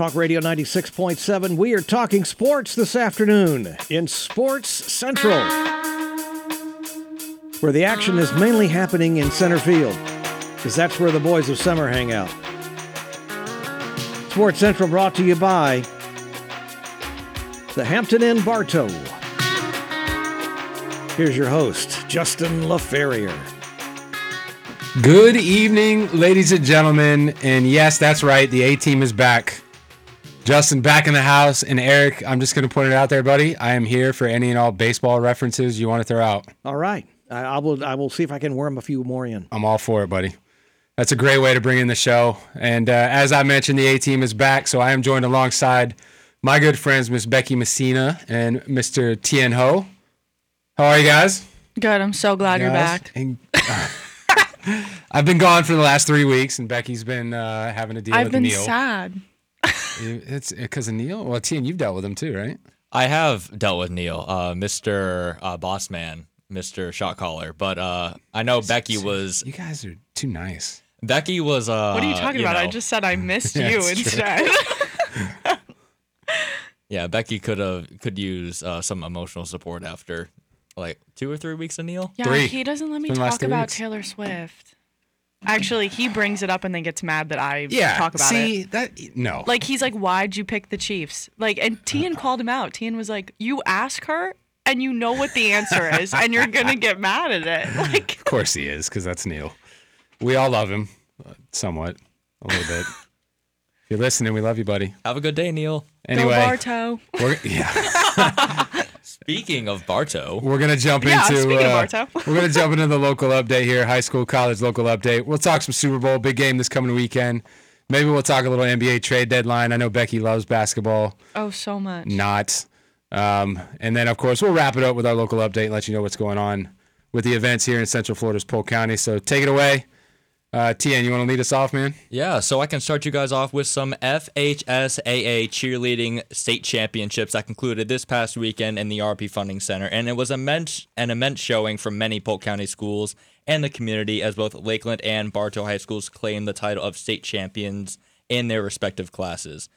Talk Radio 96.7. We are talking sports this afternoon in Sports Central, where the action is mainly happening in center field, because that's where the boys of summer hang out. Sports Central brought to you by the Hampton Inn Bartow. Here's your host, Justin LaFerrier. Good evening, ladies and gentlemen. And yes, that's right. The A team is back. Justin back in the house. And Eric, I'm just going to put it out there, buddy. I am here for any and all baseball references you want to throw out. All right. I, I will I will see if I can worm a few more in. I'm all for it, buddy. That's a great way to bring in the show. And uh, as I mentioned, the A team is back. So I am joined alongside my good friends, Miss Becky Messina and Mr. Tien Ho. How are you guys? Good. I'm so glad you're back. And- I've been gone for the last three weeks, and Becky's been uh, having to deal I've with been Neil. sad. It's because of Neil. Well, Tien, you've dealt with him too, right? I have dealt with Neil, uh, Mr. Uh, Bossman, Mr. Shot Caller, but uh, I know Becky was You guys are too nice. Becky was. Uh, What are you talking about? I just said I missed Yeah, you instead. yeah. Becky could have could use uh, some emotional support after like two or three weeks of Neil. yeah, Three. he doesn't let me It's been the last talk about weeks. Taylor Swift. Actually, he brings it up and then gets mad that I Yeah. talk about see it. that? No. Like he's like, "Why'd you pick the Chiefs?" Like, and Tien called him out. Tien was like, "You ask her, and you know what the answer is, and you're gonna get mad at it." Like, of course he is, because that's Neil. We all love him, uh, somewhat, a little bit. if you're listening, we love you, buddy. Have a good day, Neil. Anyway, go Bartow. we're, yeah, Speaking of Bartow, we're gonna jump Yeah, into. speaking of uh, Bartow. we're gonna jump into the local update here, high school, college, local update. We'll talk some Super Bowl, big game this coming weekend. Maybe we'll talk a little NBA trade deadline. I know Becky loves basketball. Oh, so much. not. Um, and then, of course, we'll wrap it up with our local update and let you know what's going on with the events here in Central Florida's Polk County. So take it away. Uh, Tien, you want to lead us off, man? Yeah, so I can start you guys off with some FHSAA cheerleading state championships that concluded this past weekend in the RP Funding Center, and it was immense, an immense showing from many Polk County schools and the community, as both Lakeland and Bartow High Schools claimed the title of state champions in their respective classes.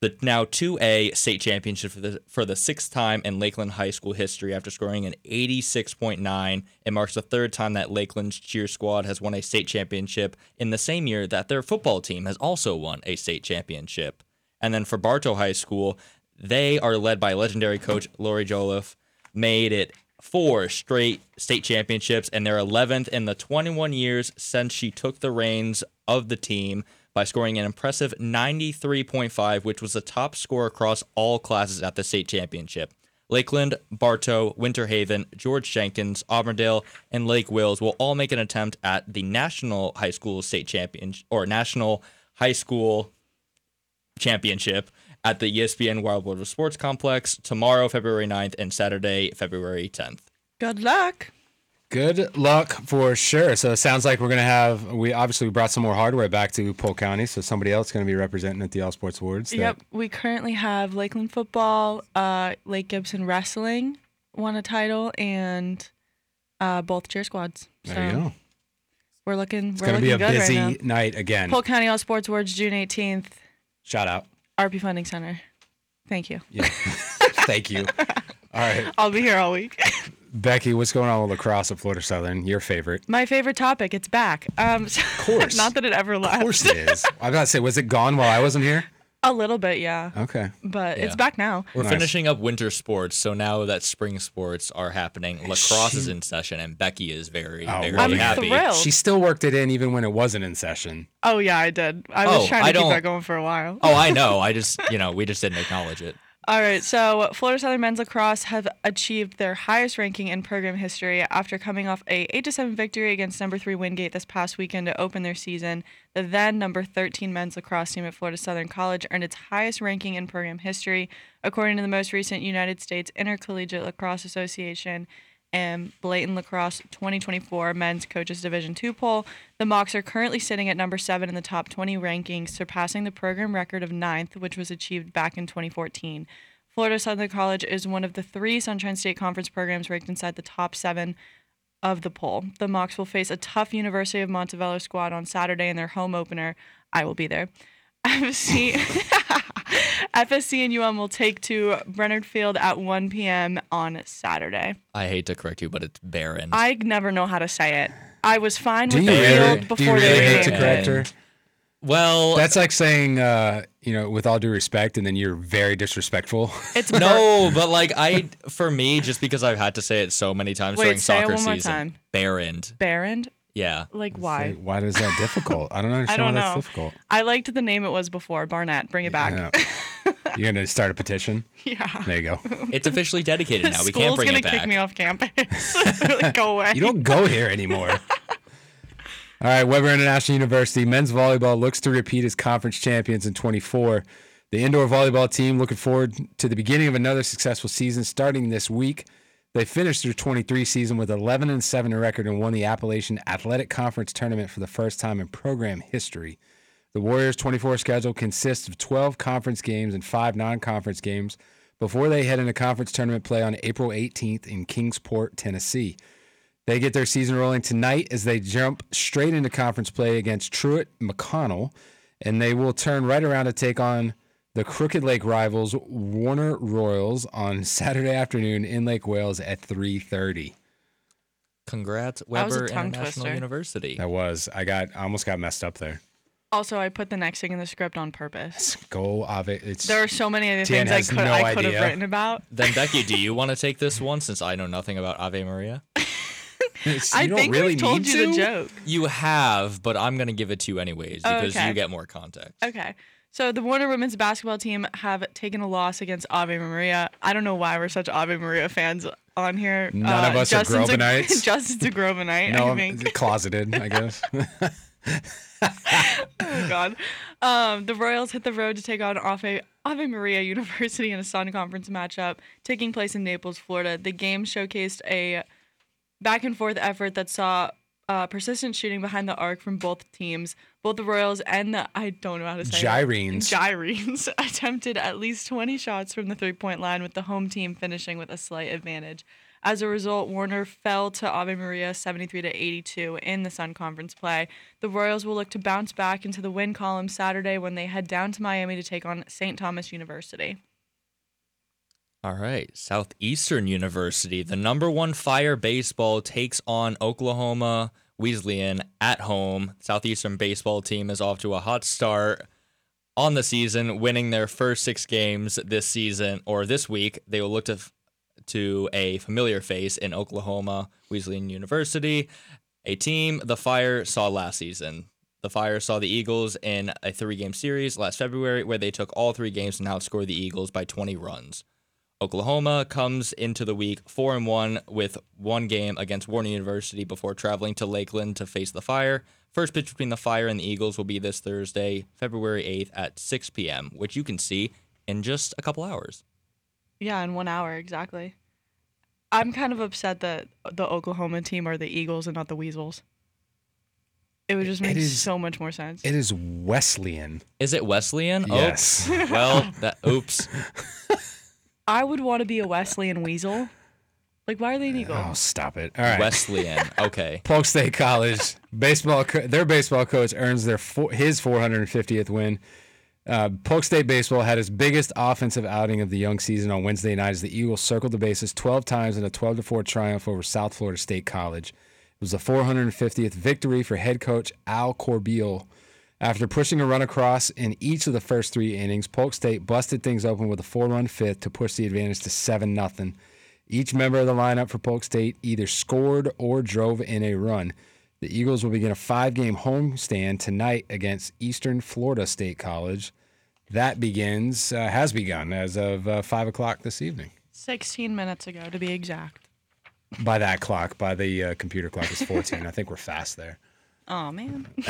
The now 2A state championship for the for the sixth time in Lakeland High School history after scoring an 86.9. It marks the third time that Lakeland's cheer squad has won a state championship in the same year that their football team has also won a state championship. And then for Bartow High School, they are led by legendary coach Lori Joliffe, made it four straight state championships and their 11th in the 21 years since she took the reins of the team by scoring an impressive 93.5, which was the top score across all classes at the state championship. Lakeland, Bartow, Winter Haven, George Jenkins, Auburndale, and Lake Wales will all make an attempt at the National High School State Champion or National High School Championship at the ESPN Wildwood Sports Complex tomorrow, February 9th, and Saturday, February 10th. Good luck. Good luck for sure. So it sounds like we're going to have, we obviously we brought some more hardware back to Polk County. So somebody else is going to be representing at the All Sports Awards. that- Yep, we currently have Lakeland football, uh, Lake Gibson wrestling won a title, and uh, both cheer squads. So There you go. we're looking. It's we're going to looking be a busy right night again. Polk County All Sports Awards, June eighteenth, Shout out. RP Funding Center. Thank you. Yeah. Thank you. All right. I'll be here all week. Becky, what's going on with lacrosse at Florida Southern? Your favorite. My favorite topic. It's back. Um, of course. not that it ever left. Of course it is. I was about to say, was it gone while I wasn't here? A little bit, yeah, Okay. but it's back now. We're Nice. finishing up winter sports, so now that spring sports are happening, lacrosse is in session, and Becky is very, Oh, very I'm happy. thrilled. She still worked it in even when it wasn't in session. Oh yeah, I did. I was Oh, trying to I keep don't- that going for a while. Oh, I know. I just, you know, we just didn't acknowledge it. All right, so Florida Southern men's lacrosse have achieved their highest ranking in program history after coming off a 8 to 7 victory against number 3 Wingate this past weekend to open their season. The then number 13 men's lacrosse team at Florida Southern College earned its highest ranking in program history according to the most recent United States Intercollegiate Lacrosse Association and Blatant Lacrosse 2024 Men's Coaches Division 2 poll. The Mocs are currently sitting at number 7 in the top 20 rankings, surpassing the program record of ninth, which was achieved back in 2014. Florida Southern College is one of the three Sunshine State Conference programs ranked inside the top 7 of the poll. The Mocs will face a tough University of Montevallo squad on Saturday in their home opener. I will be there. I've seen FSC and UM will take to Brennard Field at 1 p.m. on Saturday. I hate to correct you, but it's Barron. I never know how to say it. I was fine Do with you the really, field do before you really they hate to renamed correct her? well, That's like saying, uh, you know, with all due respect, and then you're very disrespectful. It's Ber- no, but like I, for me, just because I've had to say it so many times Wait, during say it soccer one more season, time. Barron. Barron. Yeah. Like why? Why is that difficult? I don't understand I don't why know. that's difficult. I liked the name it was before. Barnett. Bring it back. Yeah. You're gonna start a petition. Yeah. There you go. It's officially dedicated now. We School's can't bring gonna it back. kick me off campus. like, go away. You don't go here anymore. All right, Webber International University men's volleyball looks to repeat as conference champions in 24. The indoor volleyball team looking forward to the beginning of another successful season starting this week. They finished their 23 season with 11 and 7 record and won the Appalachian Athletic Conference tournament for the first time in program history. The Warriors' 24 schedule consists of 12 conference games and 5 non-conference games before they head into conference tournament play on April 18th in Kingsport, Tennessee. They get their season rolling tonight as they jump straight into conference play against Truett McConnell, and they will turn right around to take on the Crooked Lake rivals Warner Royals on Saturday afternoon in Lake Wales at 3:30. Congrats, Webber tongue International twister. University. That was I got I almost got messed up there. Also, I put the next thing in the script on purpose. Go Ave. It's There are so many other Tien things I could no I could have written about. Then Becky, do you want to take this one since I know nothing about Ave Maria? it's- I don't think really we told need you to. the joke. You have, but I'm gonna give it to you anyways Oh, because okay. you get more context. Okay. So the Warner women's basketball team have taken a loss against Ave Maria. I don't know why we're such Ave Maria fans on here. Uh, None of us are Justin's Grobenites. A, Justin's a Grobenite, No, I I'm think. closeted, I guess. Oh God. Um, the Royals hit the road to take on Ave, Ave Maria University in a Sun Conference matchup taking place in Naples, Florida. The game showcased a back and forth effort that saw uh, persistent shooting behind the arc from both teams. Both the Royals and the I don't know how to say it. Gyrenes. Gyrenes attempted at least 20 shots from the three point line, with the home team finishing with a slight advantage. As a result, Warner fell to Ave Maria 73 to 82 in the Sun Conference play. The Royals will look to bounce back into the win column Saturday when they head down to Miami to take on St. Thomas University. All right, Southeastern University, the number one fire baseball takes on Oklahoma Wesleyan at home. Southeastern baseball team is off to a hot start on the season, winning their first six games this season or this week. They will look to to a familiar face in Oklahoma Wesleyan University, a team the Fire saw last season. The Fire saw the Eagles in a three-game series last February, where they took all three games and outscored the Eagles by 20 runs. Oklahoma comes into the week four and one with one game against Warner University before traveling to Lakeland to face the Fire. First pitch between the Fire and the Eagles will be this Thursday, February 8th at 6 p.m., which you can see in just a couple hours. Yeah, in one hour, exactly. I'm kind of upset that the Oklahoma team are the Eagles and not the Weasels. It would just make is- so much more sense. It is Wesleyan. Is it Wesleyan? Yes. Oh, well, that oops. I would want to be a Wesleyan Weasel. Like, why are they an Eagle? Oh, stop it. All right. Wesleyan. Okay. Polk State College baseball. Co- their baseball coach earns their four, his 450th win. Uh, Polk State baseball had its biggest offensive outing of the young season on Wednesday night as the Eagles circled the bases 12 times in a 12 to 4 triumph over South Florida State College. It was the 450th victory for head coach Al Corbeil. After pushing a run across in each of the first three innings, Polk State busted things open with a four-run fifth to push the advantage to seven nothing. Each member of the lineup for Polk State either scored or drove in a run. The Eagles will begin a five-game homestand tonight against Eastern Florida State College. That begins uh, has begun as of uh, five o'clock this evening. 16 minutes ago, to be exact. By that clock, by the uh, computer clock, it's fourteen. I think we're fast there. Oh, man.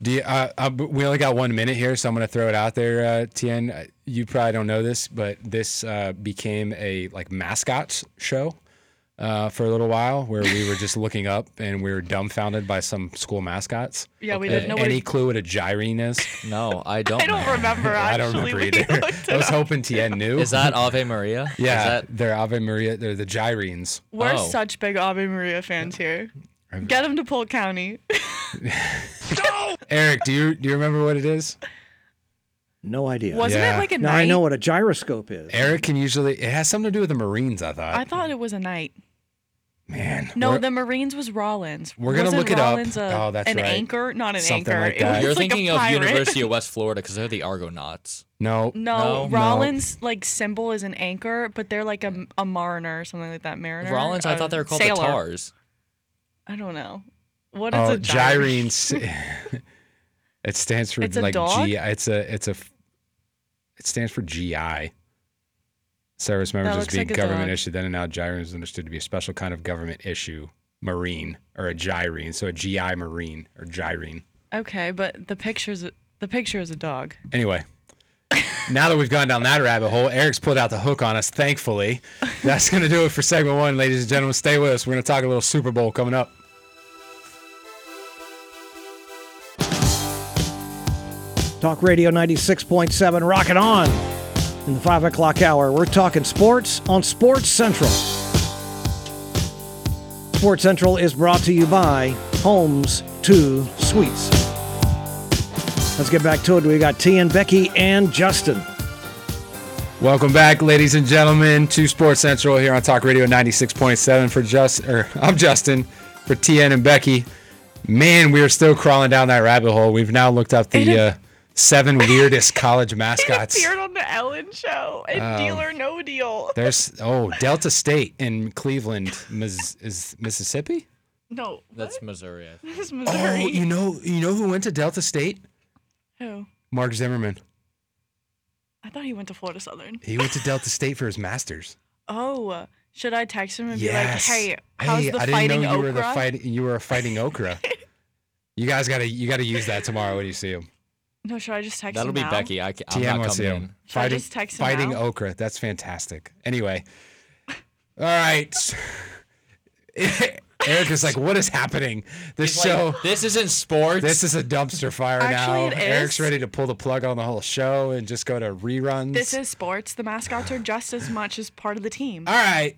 Do you, uh, uh, we only got one minute here, so I'm going to throw it out there, uh, Tien. Uh, You probably don't know this, but this uh, became a like mascots show uh, for a little while, where we were just looking up and we were dumbfounded by some school mascots. Yeah, we didn't know what Any it- clue what a gyrene is? No, I don't. I don't know. remember, I don't remember either. I was up. hoping Tien knew. Is that Ave Maria? yeah, Is that, they're Ave Maria. They're the gyrenes. We're Oh. such big Ave Maria fans here. Get them to Polk County. Eric, do you do you remember what it is? No idea. Wasn't Yeah. it like a now night? I know what a gyroscope is. Eric can usually. It has something to do with the Marines. I thought. I thought it was a night. Man. No, we're- the Marines was Rollins. We're gonna Wasn't look it up. Rollins A, Oh, that's an right. anchor, not an Something anchor. like It that. was You're like a thinking of pirate. University of West Florida because they're the Argonauts. no. No, No. Rollins like symbol is an anchor, but they're like a, a mariner or something like that. Mariner. Rollins, I A thought they were called sailor. the Tars. I don't know. What is Oh, a gyrene? gyrene. it stands for It's like? G. It's a. It's a. It stands for GI. Service members as looks being like government issue. Then and now, gyrene is understood to be a special kind of government issue, marine or a gyrene. So a GI marine or gyrene. Okay, but the picture's the picture is a dog. Anyway, now that we've gone down that rabbit hole, Eric's pulled out the hook on us. Thankfully, that's going to do it for segment one, ladies and gentlemen. Stay with us. We're going to talk a little Super Bowl coming up. Talk Radio 96.7, rocking on. In the 5 o'clock hour, we're talking sports on Sports Central. Sports Central is brought to you by Homes 2 Suites. Let's get back to it. We got T and Becky and Justin. Welcome back, ladies and gentlemen, to Sports Central here on Talk Radio 96.7 for just or I'm Justin for Tien and Becky. Man, we are still crawling down that rabbit hole. We've now looked up the uh, seven weirdest college mascots. appeared on the Ellen show and Oh. Deal or No Deal. There's oh Delta State in Cleveland, Mis- is Mississippi. No, That's Missouri. I this is Missouri. Oh, you know, you know who went to Delta State? Who? Mark Zimmerman. I thought he went to Florida Southern. He went to Delta State for his masters. Oh, should I text him and Yes. be like, "Hey, how's hey, the I didn't fighting know you okra?" were the fight. You were a fighting okra. you guys gotta, you gotta use that tomorrow when you see him. No, should I just text him? That'll him be now? Becky. I, ca- I'm TM not coming see in. Should I Fighting, just text him fighting now? okra. That's fantastic. Anyway, all right. Eric is like, what is happening? This He's show. like, this isn't sports. This is a dumpster fire Actually, now. it Eric's ready to pull the plug on the whole show and just go to reruns. This is sports. The mascots are just as much as part of the team. All right,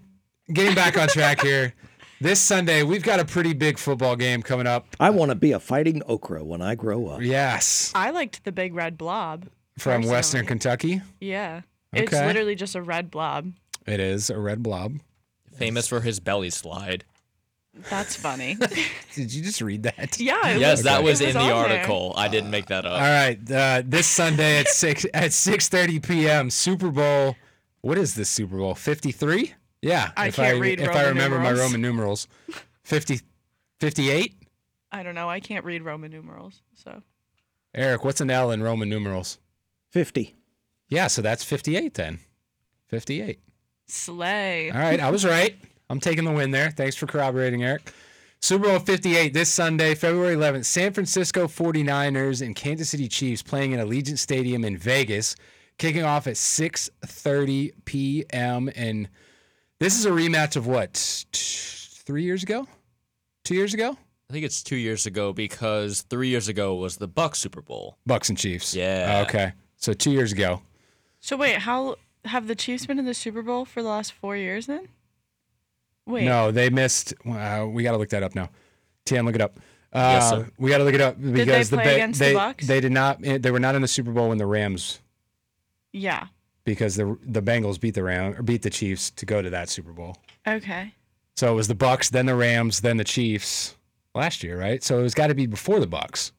getting back on track here. This Sunday, we've got a pretty big football game coming up. I want to be a fighting okra when I grow up. Yes, I liked the big red blob. from Western. Kentucky. Yeah. It's literally just a red blob. It is a red blob. famous for his belly slide. That's funny. Did you just read that? yeah. It Yes, was, that it was in the on there. article. I didn't make that up. All right, uh, this Sunday at six at six thirty p.m. Super Bowl. What is this Super Bowl? Fifty three? Yeah. I if can't I read if I Roman remember my. Roman numerals. 50, 58? I don't know. I can't read Roman numerals. So Eric, what's an L in Roman numerals? 50. Yeah, so that's fifty eight then. Fifty eight. slay. All right, I was right. I'm taking the win there. Thanks for corroborating, Eric. Super Bowl 58 this Sunday, February 11th. San Francisco 49ers and Kansas City Chiefs playing in Allegiant Stadium in Vegas, kicking off at 6:30 p.m. And this is a rematch of what? t- 3 years ago? 2 years ago? I think it's two years ago because three years ago was the Bucs Super Bowl. Bucs and Chiefs. Yeah. Okay. So 2 years ago. So wait, how have the Chiefs been in the Super Bowl for the last four years then? Wait. No, they missed. Uh, we got to look that up now. Tien, look it up. Uh, Yes, sir. We got to look it up because the play Ba- against the they Bucs? they did not. eh, They were not in the Super Bowl when the Rams Yeah. Because the the Bengals beat the Ram or beat the Chiefs to go to that Super Bowl. Okay. So it was the Bucs, then the Rams, then the Chiefs last year, right? So it was got to be before the Bucs.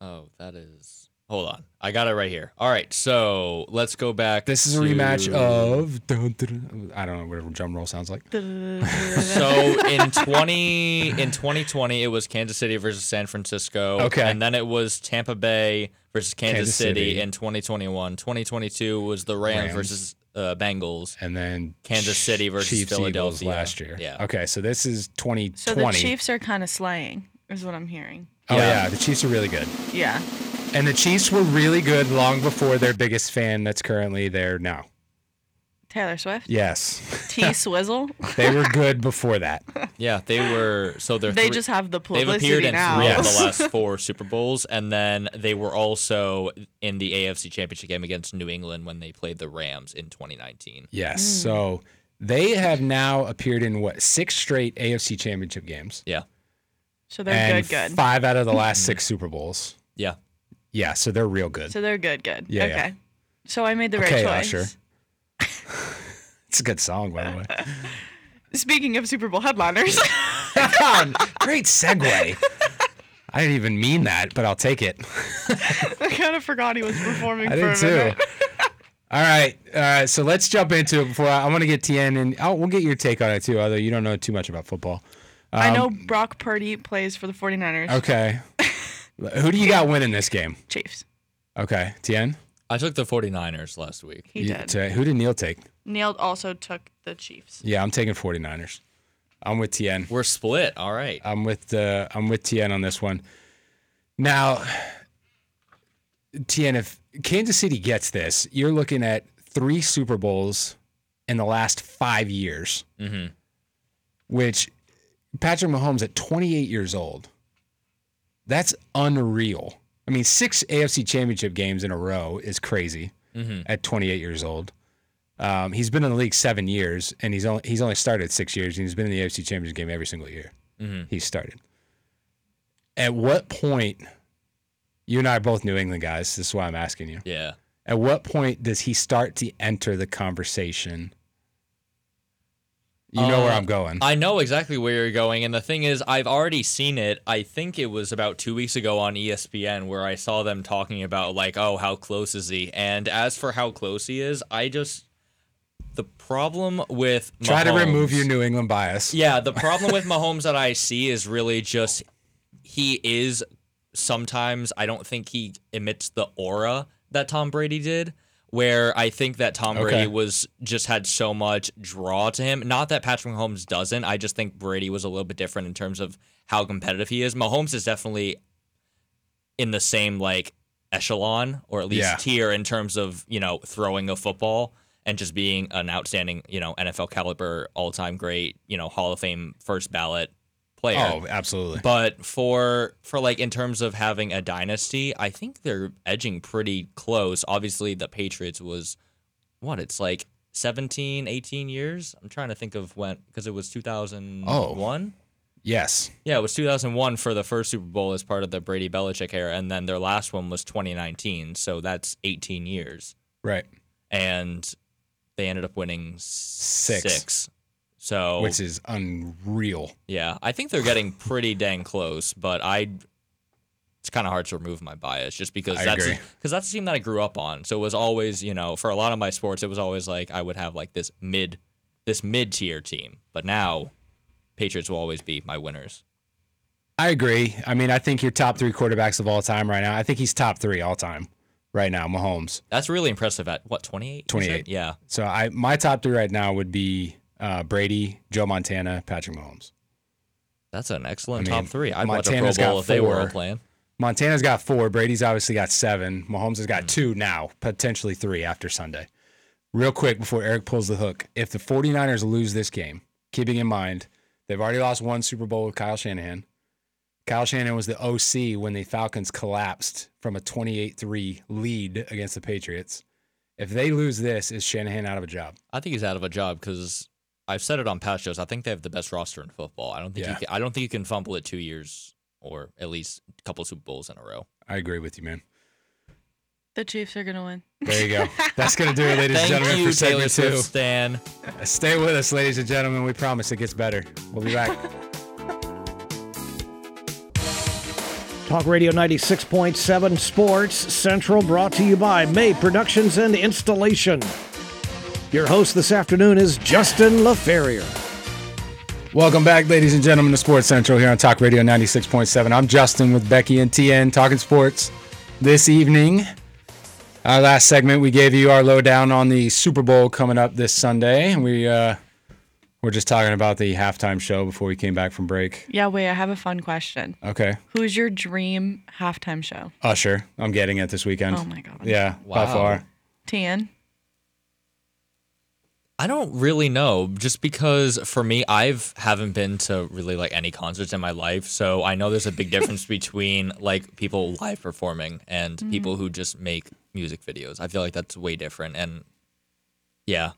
Oh, that is. Hold on, I got it right here. All right, so let's go back. This is a to- rematch of dun, dun, dun. I don't know whatever drum roll sounds like. So in twenty in 2020, it was Kansas City versus San Francisco. Okay. and then it was Tampa Bay versus Kansas, Kansas City, City. in 2021. 2022 was the Rams, Rams. versus uh, Bengals. And then Kansas City versus Chiefs, Eagles Philadelphia. last year. Yeah. Okay, so this is 2020. So the Chiefs are kind of slaying, is what I'm hearing. Oh Yeah. yeah, the Chiefs are really good. Yeah. And the Chiefs were really good long before their biggest fan that's currently there now. Taylor Swift. Yes. T Swizzle. They were good before that. Yeah, they were. So they're They three- just have the They've appeared in now. three of Yes. the last four Super Bowls, and then they were also in the AFC Championship game against New England when they played the Rams in 2019. Yes. Mm. So they have now appeared in what six straight AFC championship games. Yeah, So they're and good, good. five out of the last mm-hmm. six Super Bowls. yeah. Yeah, so they're real good. So they're good, good. Yeah, okay. yeah. So I made the Okay, right choice. Usher. It's a good song, by the way. Speaking of Super Bowl headliners, Great segue. I didn't even mean that, but I'll take it. I kind of forgot he was performing I for did a too. All right, all right. So let's jump into it before I, I want to get Tien and oh, we'll get your take on it too. Although you don't know too much about football. I Um, know Brock Purdy plays for the 49ers. Okay. Who do you got winning this game? Chiefs. Okay, Tien. I took the 49ers last week. He You- did. to- who did Neil take? Neil also took the Chiefs. Yeah, I'm taking 49ers. I'm with Tien. We're split. All right. I'm with uh, I'm with Tien on this one. Now, Tien, if Kansas City gets this, you're looking at three Super Bowls in the last five years, Mm-hmm. which Patrick Mahomes at 28 years old, that's unreal. I mean, six AFC Championship games in a row is crazy Mm-hmm. at 28 years old. Um, he's been in the league seven years, and he's only he's only started six years, and he's been in the AFC Championship game every single year Mm-hmm. he started. At what point, you and I are both New England guys. This is why I'm asking you. Yeah. At what point does he start to enter the conversation? You know where Uh, I'm going. I know exactly where you're going, and the thing is, I've already seen it. I think it was about two weeks ago on ESPN where I saw them talking about like, oh, how close is he? And as for how close he is, I just the problem with Try to remove your New England bias. Yeah, the problem with Mahomes that I see is really just he is sometimes I don't think he emits the aura that Tom Brady did. Where I think that Tom Okay. Brady was just had so much draw to him. Not that Patrick Mahomes doesn't. I just think Brady was a little bit different in terms of how competitive he is. Mahomes is definitely in the same like echelon or at least Yeah. tier in terms of you know throwing a football and just being an outstanding you know NFL caliber all time great you know Hall of Fame first ballot player. Oh, absolutely. But for for like in terms of having a dynasty, I think they're edging pretty close. Obviously the Patriots was what it's like 17, 18 years. I'm trying to think of when because it was 2001. yes. Yeah, it was 2001 for the first Super Bowl as part of the Brady Belichick era, and then their last one was 2019. So that's 18 years, Right. and they ended up winning Six. six. So Which is unreal. yeah, I think they're getting pretty dang close, but I. It's kind of hard to remove my bias just because I that's because that's the team that I grew up on. So it was always, you know, for a lot of my sports, it was always like I would have like this mid, this mid tier team. But now, Patriots will always be my winners. I agree. I mean, I think your top three quarterbacks of all time right now. I think he's top three all time right now. Mahomes. That's really impressive. At what twenty eight? 28. Yeah, So I my top three right now would be uh, Brady, Joe Montana, Patrick Mahomes. that's an excellent I mean, top three. I'd watch a Pro Montana's got Bowl if they were all four. playing. Montana's got four. Brady's obviously got seven. Mahomes has got two now, potentially three after Sunday. Real quick before Eric pulls the hook. If the 49ers lose this game, keeping in mind they've already lost one Super Bowl with Kyle Shanahan. Kyle Shanahan was the OC when the Falcons collapsed from a 28 3 lead against the Patriots. If they lose this, is Shanahan out of a job? I think he's out of a job because I've said it on past shows. I think they have the best roster in football. I don't think Yeah. you can, I don't think you can fumble it two years or at least a couple Super Bowls in a row. I agree with you, man. The Chiefs are gonna win. There you go. That's going to do it, ladies and gentlemen, you, for Taylor segment two. Stan. Uh, stay with us, ladies and gentlemen. We promise it gets better. We'll be back. Talk Radio 96.7 Sports Central brought to you by May Productions and Installation. Your host this afternoon is Justin LaFerrier. Welcome back, ladies and gentlemen, to Sports Central here on Talk Radio 96.7. I'm Justin with Becky and Tien talking sports this evening. Our last segment, we gave you our lowdown on the Super Bowl coming up this Sunday. We uh, we're just talking about the halftime show before we came back from break. Yeah, wait, I have a fun question. Okay, Who's your dream halftime show? Usher, I'm getting it this weekend. Oh my god. Yeah, by far. Tan. I don't really know, just because for me, I've haven't been to really like any concerts in my life, so I know there's a big difference between like people live performing and Mm-hmm. people who just make music videos. I feel like that's way different, and yeah,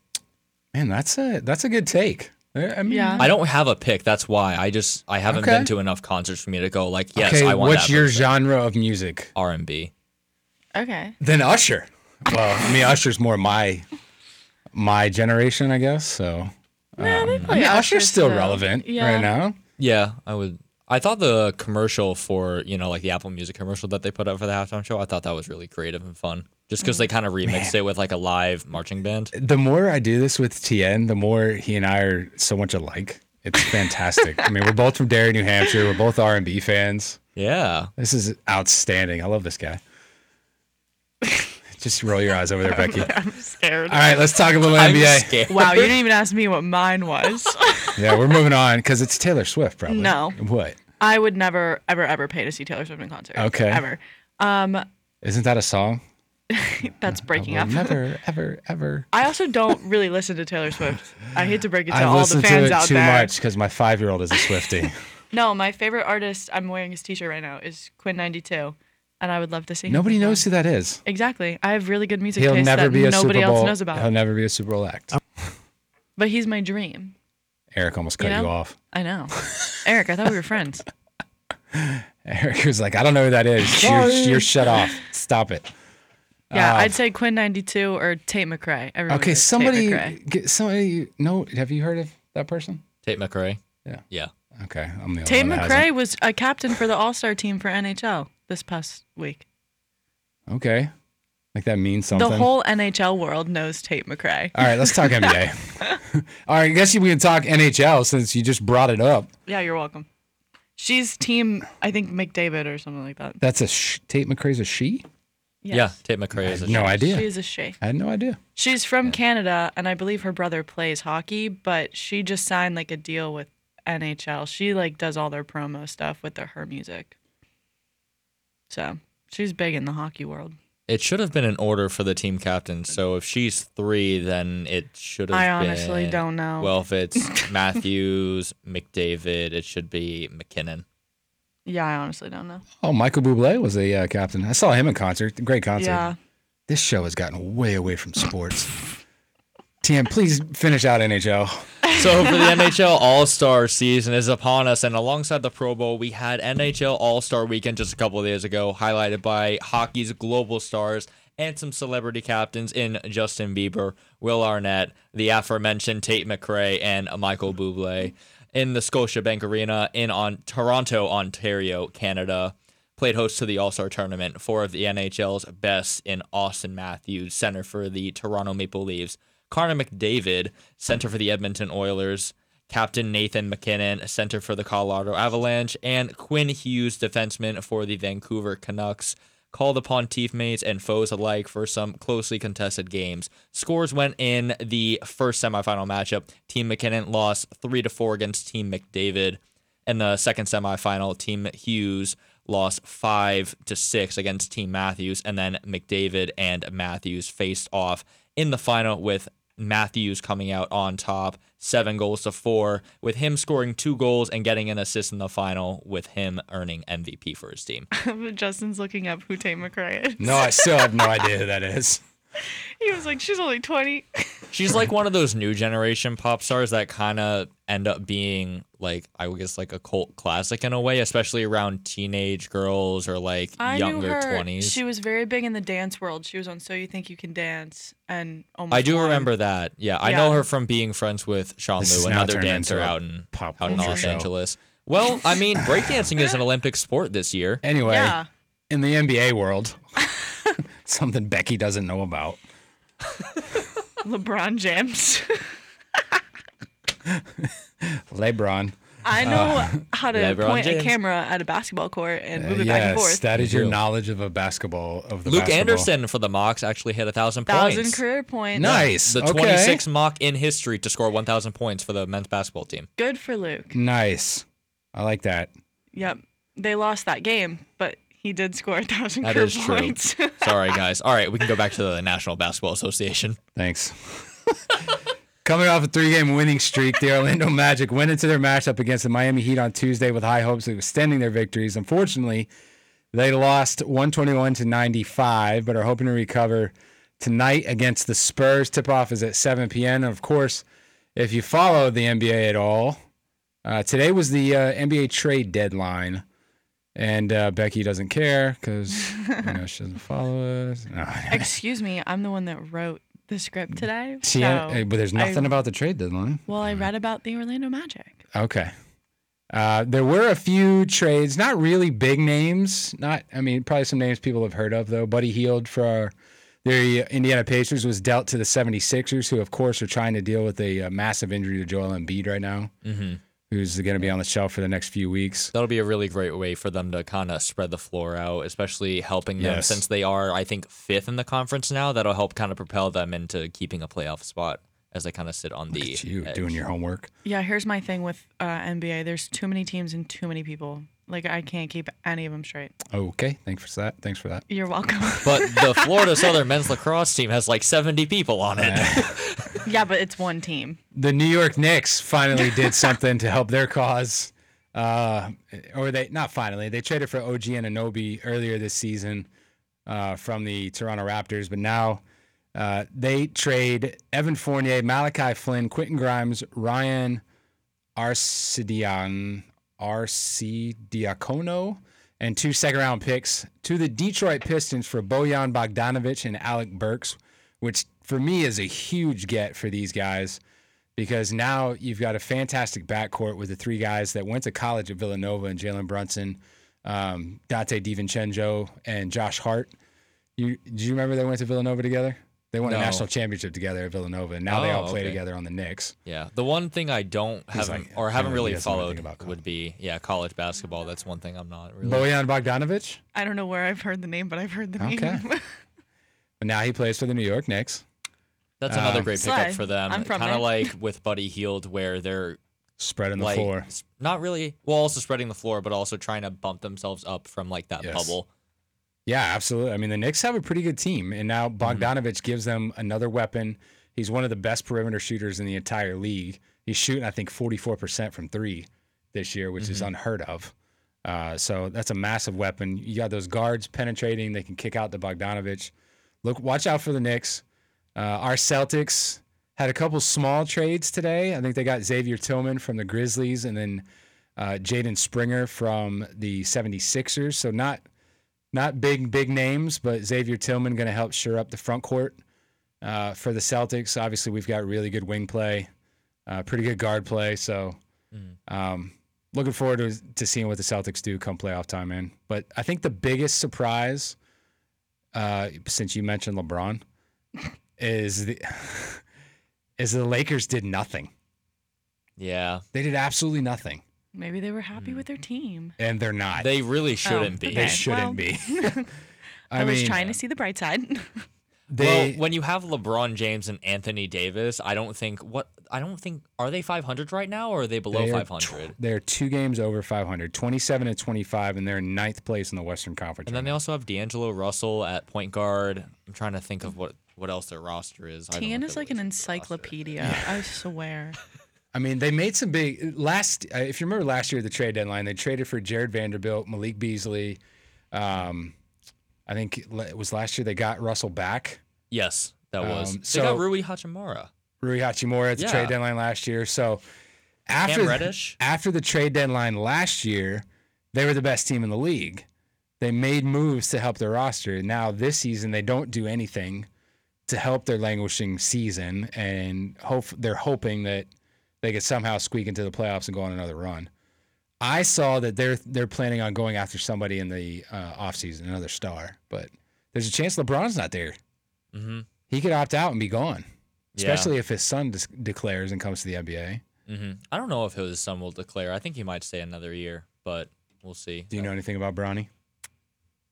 Man, that's a that's a good take. I mean, Yeah. I don't have a pick. That's why I just I haven't Okay. been to enough concerts for me to go like yes, okay, I want what's that your person. genre of music? R and B. Okay. Then Usher. Well, I mean, Usher's more my my generation, I guess. So Yeah, they um, I play mean, Usher Usher's still still. relevant Yeah. right now. Yeah, I would. I thought the commercial for you know like the Apple Music commercial that they put out for the halftime show. I thought that was really creative and fun, just because they mm. kind of remixed it with like a live marching band. The more I do this with Tien, the more he and I are so much alike. It's fantastic. I mean, we're both from Derry, New Hampshire. We're both R and B fans. Yeah, This is outstanding. I love this guy. Just roll your eyes over there, Becky. All I'm scared. All right, let's talk a little I'm NBA. scared. Wow, you didn't even ask me what mine was. Yeah, we're moving on because it's Taylor Swift, probably. No. What? I would never, ever, ever pay to see Taylor Swift in concert. Okay. Ever. Um, Isn't that a song? that's breaking Will up. Never, ever, ever. I also don't really listen to Taylor Swift. I hate to break it to I all the listen to fans it out too there. much because my five-year-old is a Swiftie. No, my favorite artist, I'm wearing his t-shirt right now, is Quinn92, and I would love to see. Nobody perform. knows who that is. Exactly. I have really good music He'll taste never that be a nobody Super else knows about. He'll never be a Super Bowl act. But he's my dream. Eric almost cut You you, off. I know. Eric, I thought we were friends. Eric was like, "I don't know who that is. You're, you're shut off. Stop it." Yeah, Uh, I'd say Quinn92 or Tate McRae. Everyone Okay, knows Tate somebody, McRae. get, somebody. No, have you heard of that person? Tate McRae. Yeah. Yeah. Okay, I'm the only Tate one that McRae was a captain for the All-Star team for NHL this past week. Okay, like that means something. The whole NHL world knows Tate McRae. All right, let's talk NBA. All right, I guess we can talk NHL since you just brought it up. Yeah, you're welcome. She's team, I think McDavid or something like that. That's a sh- Tate McRae's a she. Yes. Yeah, Tate McRae is a no idea. She is a she. I had no idea. She's from Canada, and I believe her brother plays hockey, but she just signed like a deal with NHL. She like does all their promo stuff with their, her music. So she's big in the hockey world. It should have been an order for the team captain. So if she's three, then it should have been. I been. honestly don't know. Well, if it's Matthews, McDavid, it should be MacKinnon. Yeah, I honestly don't know. Oh, Michael Bublé was the uh, captain. I saw him in concert. Great concert. Yeah. This show has gotten way away from sports. Tim, please finish out NHL. So for the NHL All Star season is upon us, and alongside the Pro Bowl, we had NHL All Star Weekend just a couple of days ago, highlighted by hockey's global stars and some celebrity captains in Justin Bieber, Will Arnett, the aforementioned Tate McRae, and Michael Bublé in the Scotiabank Arena in on Toronto, Ontario, Canada. Played host to the All Star tournament. Four of the NHL's best in Auston Matthews, center for the Toronto Maple Leafs. Connor McDavid, center for the Edmonton Oilers. Captain Nathan MacKinnon, center for the Colorado Avalanche. And Quinn Hughes, defenseman for the Vancouver Canucks. Called upon teammates and foes alike for some closely contested games. Scores went in the first semifinal matchup. Team MacKinnon lost 3 to 4 against Team McDavid. In the second semifinal, Team Hughes lost five to six against Team Matthews, and then McDavid and Matthews faced off in the final with Matthews coming out on top, seven goals to four, with him scoring two goals and getting an assist in the final, with him earning MVP for his team. Justin's looking up who Tate McRae is. No, I still have no idea who that is. He was like, she's only 20. She's like one of those new generation pop stars that kind of end up being like I would guess like a cult classic in a way, especially around teenage girls or like I younger knew her. twenties. She was very big in the dance world. She was on So You Think You Can Dance and almost I do won. remember that. Yeah, I know Yeah. her from being friends with Sean This is Liu, now another turned dancer into a out in pop out in culture Los show. Angeles. Well, I mean, breakdancing is an Olympic sport this year. Anyway, Yeah. in the NBA world, something Becky doesn't know about. LeBron James. LeBron. I know how to LeBron point James. a camera at a basketball court and Uh, move it back and yes, forth. that is your knowledge of a basketball of the Luke basketball. Anderson for the Mocs actually hit a thousand Thousand points. career points. Nice. The okay. 26th mock in history to score 1,000 points for the men's basketball team. Good for Luke. Nice. I like that. Yep. They lost that game, but he did score a thousand That career true. points. Sorry, guys. All right, we can go back to the National Basketball Association. Thanks. Coming off a three-game winning streak, the Orlando Magic went into their matchup against the Miami Heat on Tuesday with high hopes of extending their victories. Unfortunately, they lost 121 to 95, but are hoping to recover tonight against the Spurs. Tip-off is at 7 p.m. And of course, if you follow the NBA at all, uh, today was the uh, NBA trade deadline. And uh, Becky doesn't care because you know she doesn't follow us. No. Excuse me, I'm the one that wrote the script today. She, so uh, but there's nothing I- about the trade deadline. Well, I read about the Orlando Magic. Okay. Uh, there were a few trades, not really big names. Not, I mean, probably some names people have heard of though. Buddy Hield for our, the Indiana Pacers was dealt to the 76ers, who of course are trying to deal with a, uh massive injury to Joel Embiid right now, Mm-hmm. Who's going to be on the shelf for the next few weeks. That'll be a really great way for them to kind of spread the floor out, especially helping them Yes. since they are, I think, fifth in the conference now. That'll help kind of propel them into keeping a playoff spot as they kind of sit on the. It's you edge. doing your homework. Yeah, here's my thing with uh, NBA. There's too many teams and too many people. Like I can't keep any of them straight. Okay, thanks for that. Thanks for that. You're welcome. But the Florida Southern men's lacrosse team has like 70 people on it. yeah, but it's one team. the New York Knicks finally did something to help their cause. Uh, or they not finally they traded for OG Anunoby earlier this season uh, from the Toronto Raptors, but now uh, they trade Evan Fournier, Malachi Flynn, Quentin Grimes, Ryan Arcidian, Arcidiacono, and two second round picks to the Detroit Pistons for Bojan Bogdanovic and Alec Burks, which for me is a huge get for these guys because now you've got a fantastic backcourt with the three guys that went to college at Villanova and Jalen Brunson, um, Donte DiVincenzo, and Josh Hart. You do you remember they went to Villanova together? They won a national championship together at Villanova, and now they all Oh, play okay. together on the Knicks. Yeah, the one thing I don't haven't like, or haven't don't- really followed about would be yeah college basketball. That's one thing I'm not really. Bojan Bogdanovic, I don't know where I've heard the name, but I've heard the Okay. name. but now he plays for the New York Knicks, That's another Um, great pickup Slay. for them. Kind of like with Buddy Hield, where they're spreading the like floor. not really well, also spreading the floor, but also trying to bump themselves up from like that Yes. bubble. Yeah, absolutely. I mean, the Knicks have a pretty good team, and now Mm-hmm. Bogdanovic gives them another weapon. He's one of the best perimeter shooters in the entire league. He's shooting, I think, 44% from three this year, which is Mm-hmm. unheard of. Uh, so that's a massive weapon. You got those guards penetrating; they can kick out to Bogdanovic. Look, watch out for the Knicks. Uh, our Celtics had a couple small trades today. I think they got Xavier Tillman from the Grizzlies, and then uh, Jaden Springer from the 76ers. So not not big big names, but Xavier Tillman going to help shore up the front court uh, for the Celtics. Obviously, we've got really good wing play, uh, pretty good guard play. So, um, looking forward to, to seeing what the Celtics do come playoff time, man. But I think the biggest surprise, uh, since you mentioned LeBron, is the is the Lakers did nothing. Yeah, They did absolutely nothing, Maybe they were happy with their mm-hmm. team. and they're not. they really oh, shouldn't be. okay. They shouldn't well, be. I, was trying to see the bright side. They, well, when you have LeBron James and Anthony Davis, I don't think what I don't think are they 500 right now or are they below They are 500? They're two games over 500, 27 and 25, and they're in ninth place in the Western Conference. And right then they also have D'Angelo Russell at point guard. I'm trying to think of what what else their roster is. I don't Tian if is they're like an listed in roster. encyclopedia. I swear. I mean, they made some big last. Uh, if you remember last year, at the trade deadline, they traded for Jarred Vanderbilt, Malik Beasley. Um, I think it was last year they got Russell back, Yes, that was. Um, they got Rui Hachimura. Rui Hachimura at the Yeah. trade deadline last year. So after Reddish. after the trade deadline last year, they were the best team in the league. They made moves to help their roster. Now this season they don't do anything to help their languishing season, and hope they're hoping that they could somehow squeak into the playoffs and go on another run. I saw that they're they're planning on going after somebody in the uh, offseason, another star, but there's a chance LeBron's not there. Mm-hmm. He could opt out and be gone, Yeah. especially if his son dis- declares and comes to the NBA. hmm I don't know if his son will declare. I think he might stay another year, but we'll see. Do you know anything about Bronny?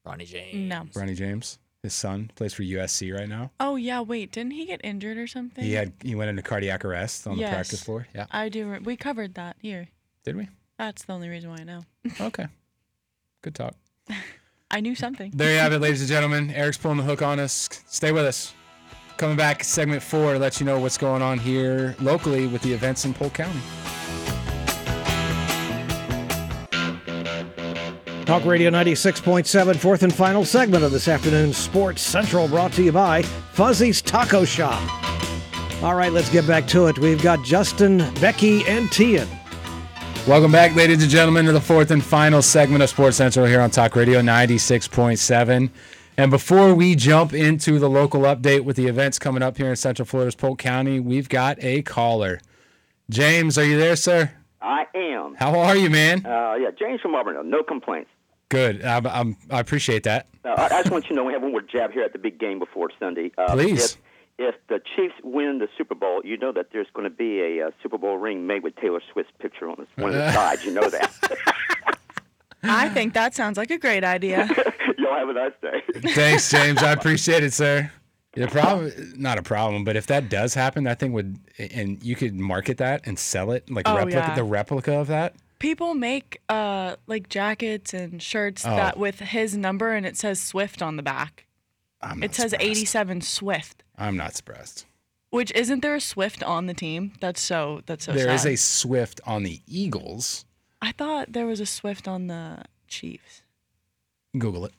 Ronnie James? No. Bronny James, his son, plays for USC right now. Oh yeah, wait, didn't he get injured or something? He had he went into cardiac arrest on the practice floor. Yeah, I do. Re- we covered that here. did we? That's the only reason why I know. Okay, good talk. I knew something. There you have it, ladies and gentlemen. Eric's pulling the hook on us. Stay with us. Coming back, segment four, let you know what's going on here locally with the events in Polk County. Talk Radio 96.7, fourth and final segment of this afternoon's Sports Central brought to you by Fuzzy's Taco Shop. All right, let's get back to it. We've got Justin, Becky, and Tien Welcome back, ladies and gentlemen, to the fourth and final segment of Sports Central here on Talk Radio 96.7. And before we jump into the local update with the events coming up here in Central Florida's Polk County, we've got a caller. James, are you there, sir? I am. How are you, man? Uh, yeah, James from Auburn. No complaints. Good. I'm, I'm, I appreciate that. Uh, I, I just want you to know we have one more jab here at the big game before Sunday. Uh, Please. If, if the Chiefs win the Super Bowl, you know that there's going to be a, uh Super Bowl ring made with Taylor Swift's picture on this, one of the sides. You know that. I think that sounds like a great idea. Y'all have a nice day. Thanks, James. I appreciate it, sir. The problem, not a problem, but if that does happen, that thing would, and you could market that and sell it like Oh, replica, yeah. the replica of that. People make uh like jackets and shirts Oh. that with his number and it says Swift on the back. I'm not It says surprised. 87 Swift. I'm not surprised. Which isn't there a Swift on the team? That's so that's so There sad. is a Swift on the Eagles. I thought there was a Swift on the Chiefs. Google it.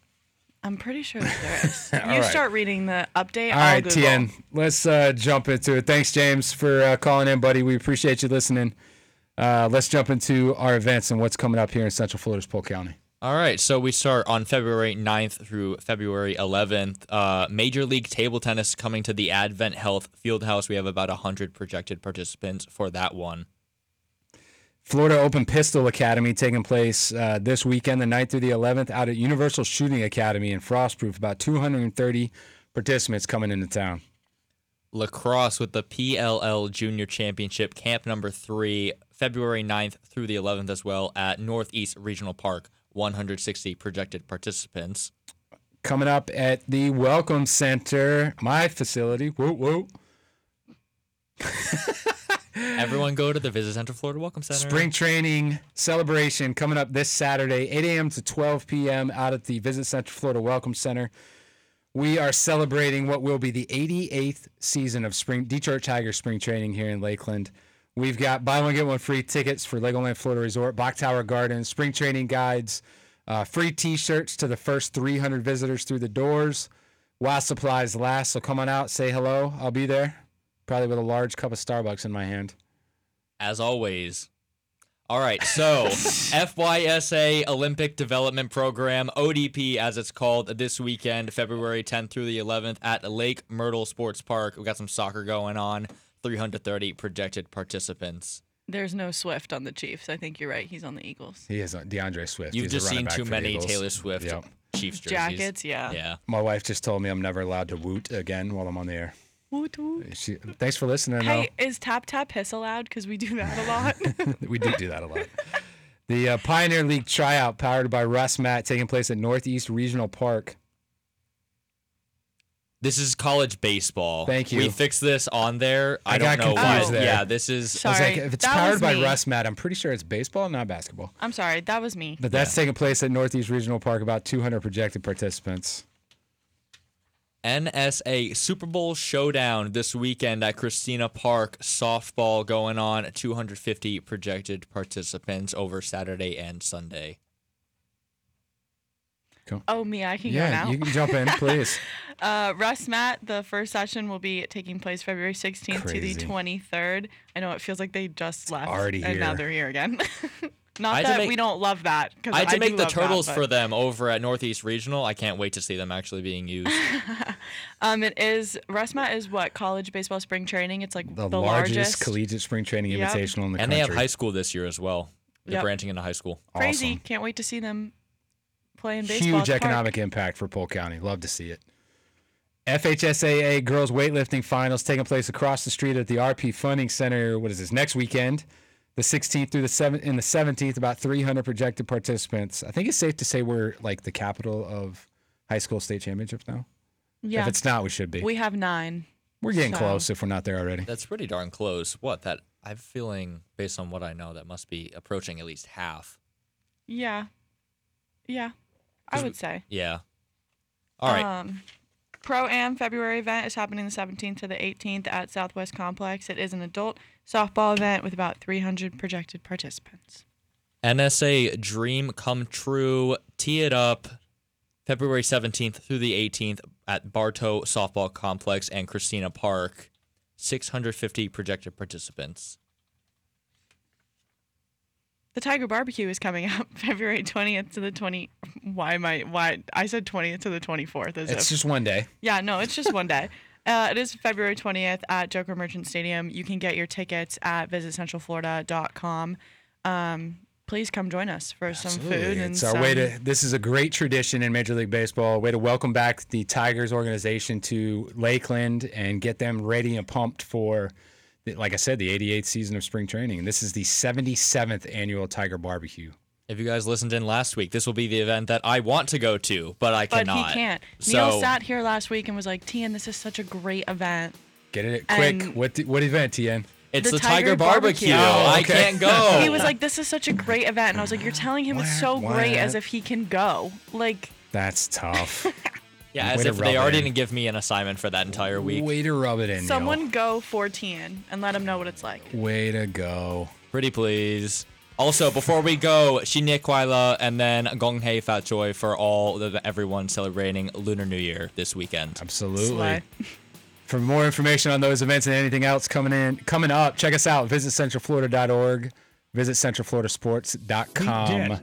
I'm pretty sure that there is. You right. start reading the update. All I'll right, Google. Tien, let's uh, jump into it. Thanks, James, for uh, calling in, buddy. We appreciate you listening. Uh, let's jump into our events and what's coming up here in Central Florida's Polk County. All right, so we start on February 9th through February 11th. Uh, Major League Table Tennis coming to the Advent Health Fieldhouse. We have about 100 projected participants for that one. Florida Open Pistol Academy taking place uh, this weekend, the 9th through the 11th, out at Universal Shooting Academy in Frostproof. About 230 participants coming into town. Lacrosse with the PLL Junior Championship, camp number three, February 9th through the 11th as well at Northeast Regional Park. 160 projected participants. Coming up at the Welcome Center, my facility. Whoa, whoa. Everyone go to the Visit Central Florida Welcome Center. Spring training celebration coming up this Saturday, 8 a.m. to 12 p.m. out at the Visit Central Florida Welcome Center. We are celebrating what will be the 88th season of spring Detroit Tiger spring training here in Lakeland. We've got buy one get one free tickets for Legoland Florida Resort, Bok Tower Gardens, spring training guides, uh, free T-shirts to the first 300 visitors through the doors. While supplies last, so come on out, say hello. I'll be there, probably with a large cup of Starbucks in my hand. as always. All right, so FYSA Olympic Development Program, ODP as it's called, this weekend, February 10th through the 11th at Lake Myrtle Sports Park. We got some soccer going on, 330 projected participants. There's no Swift on the Chiefs. I think you're right. He's on the Eagles. He is on D'Andre Swift. You've He's a just running seen back too for the many Eagles. Taylor Swift Yep. Chiefs jerseys. Jackets, yeah. Yeah. My wife just told me I'm never allowed to woot again while I'm on the air. Woot woot. She, thanks for listening. Hey, is tap tap hiss allowed? Because we do that a lot. we do do that a lot. The uh, Pioneer League tryout, powered by RussMatt, taking place at Northeast Regional Park. This is college baseball. Thank you. We fixed this on there. I, I don't got know why. confused there. Yeah, this is Sorry. I was like, if it's that powered by me. RussMatt, I'm pretty sure it's baseball, not basketball. I'm sorry. That was me. But that's taking place at Northeast Regional Park. About 200 projected participants. NSA Super Bowl showdown this weekend at Christina Park. Softball going on. 250 projected participants over Saturday and Sunday. Oh, me. I can go Yeah, now. you can jump in, please. Uh, RussMatt, the first session will be taking place February 16th Crazy. to the 23rd. I know it feels like they just left. already and now they're here again. Not I had to that make- we don't love that. Cause I had to do make the love that, turtles for them over at Northeast Regional. I can't wait to see them actually being used. Um, it is RussMatt is what college baseball spring training. It's like The, the, largest, collegiate spring training Yep. invitational in the country. and they country. have high school this year as well. They're Yep. branching into high school. Crazy. Awesome. Can't wait to see them playing baseball. Huge at the park. economic impact for Polk County. Love to see it. FHSAA girls weightlifting finals taking place across the street at the RP Funding Center. What is this next weekend? The 16th through the 7th and the 17th. About 300 projected participants. I think it's safe to say we're like the capital of high school state championships now. Yeah. If it's not, we should be. we have nine. we're getting so- close if we're not there already. That's pretty darn close. What that I'm feeling based on what I know that must be approaching at least half. Yeah. Yeah. I would say. Yeah. All right. Um, Pro Am February event is happening the 17th to the 18th at Southwest Complex. It is an adult softball event with about 300 projected participants. NSA Dream Come True. Tee it up February 17th through the 18th at Bartow Softball Complex and Christina Park. 650 projected participants. The Tiger Barbecue is coming up February 20th to the 20. Why am I? Why I said 20th to the 24th? As It's if, just one day. yeah, no, it's just one day. Uh, it is February 20th at Joker Marchant Stadium. You can get your tickets at visitcentralflorida.com. Um, please come join us for some food and it's our some, way to. This is a great tradition in Major League Baseball. A way to welcome back the Tigers organization to Lakeland and get them ready and pumped for, like I said, the 88th season of spring training. And this is the 77th annual Tiger Barbecue. If you guys listened in last week, this will be the event that I want to go to, but I But cannot. he can't. So Neil sat here last week and was like, "Tien, this is such a great event." Get it quick. And- what what event, Tien? it's the the, Tiger, Tiger Barbecue. Barbecue. Oh, I can't go. He was like, "This is such a great event," and I was like, "You're telling him it's so Wah, great as if he can go." Like, That's tough. yeah, Way as to if rub they it already in. didn't give me an assignment for that entire week. Way to rub it in. Neil. someone go for Tien and let them know what it's like. Way to go. Pretty please. Also, before we go, Shinya Kwaila and then Gong Hei Fat Choi for all of everyone celebrating Lunar New Year this weekend. Absolutely. Slay. For more information on those events and anything else coming in coming up, check us out. Visit centralflorida.org. Visit centralfloridasports.com. We did.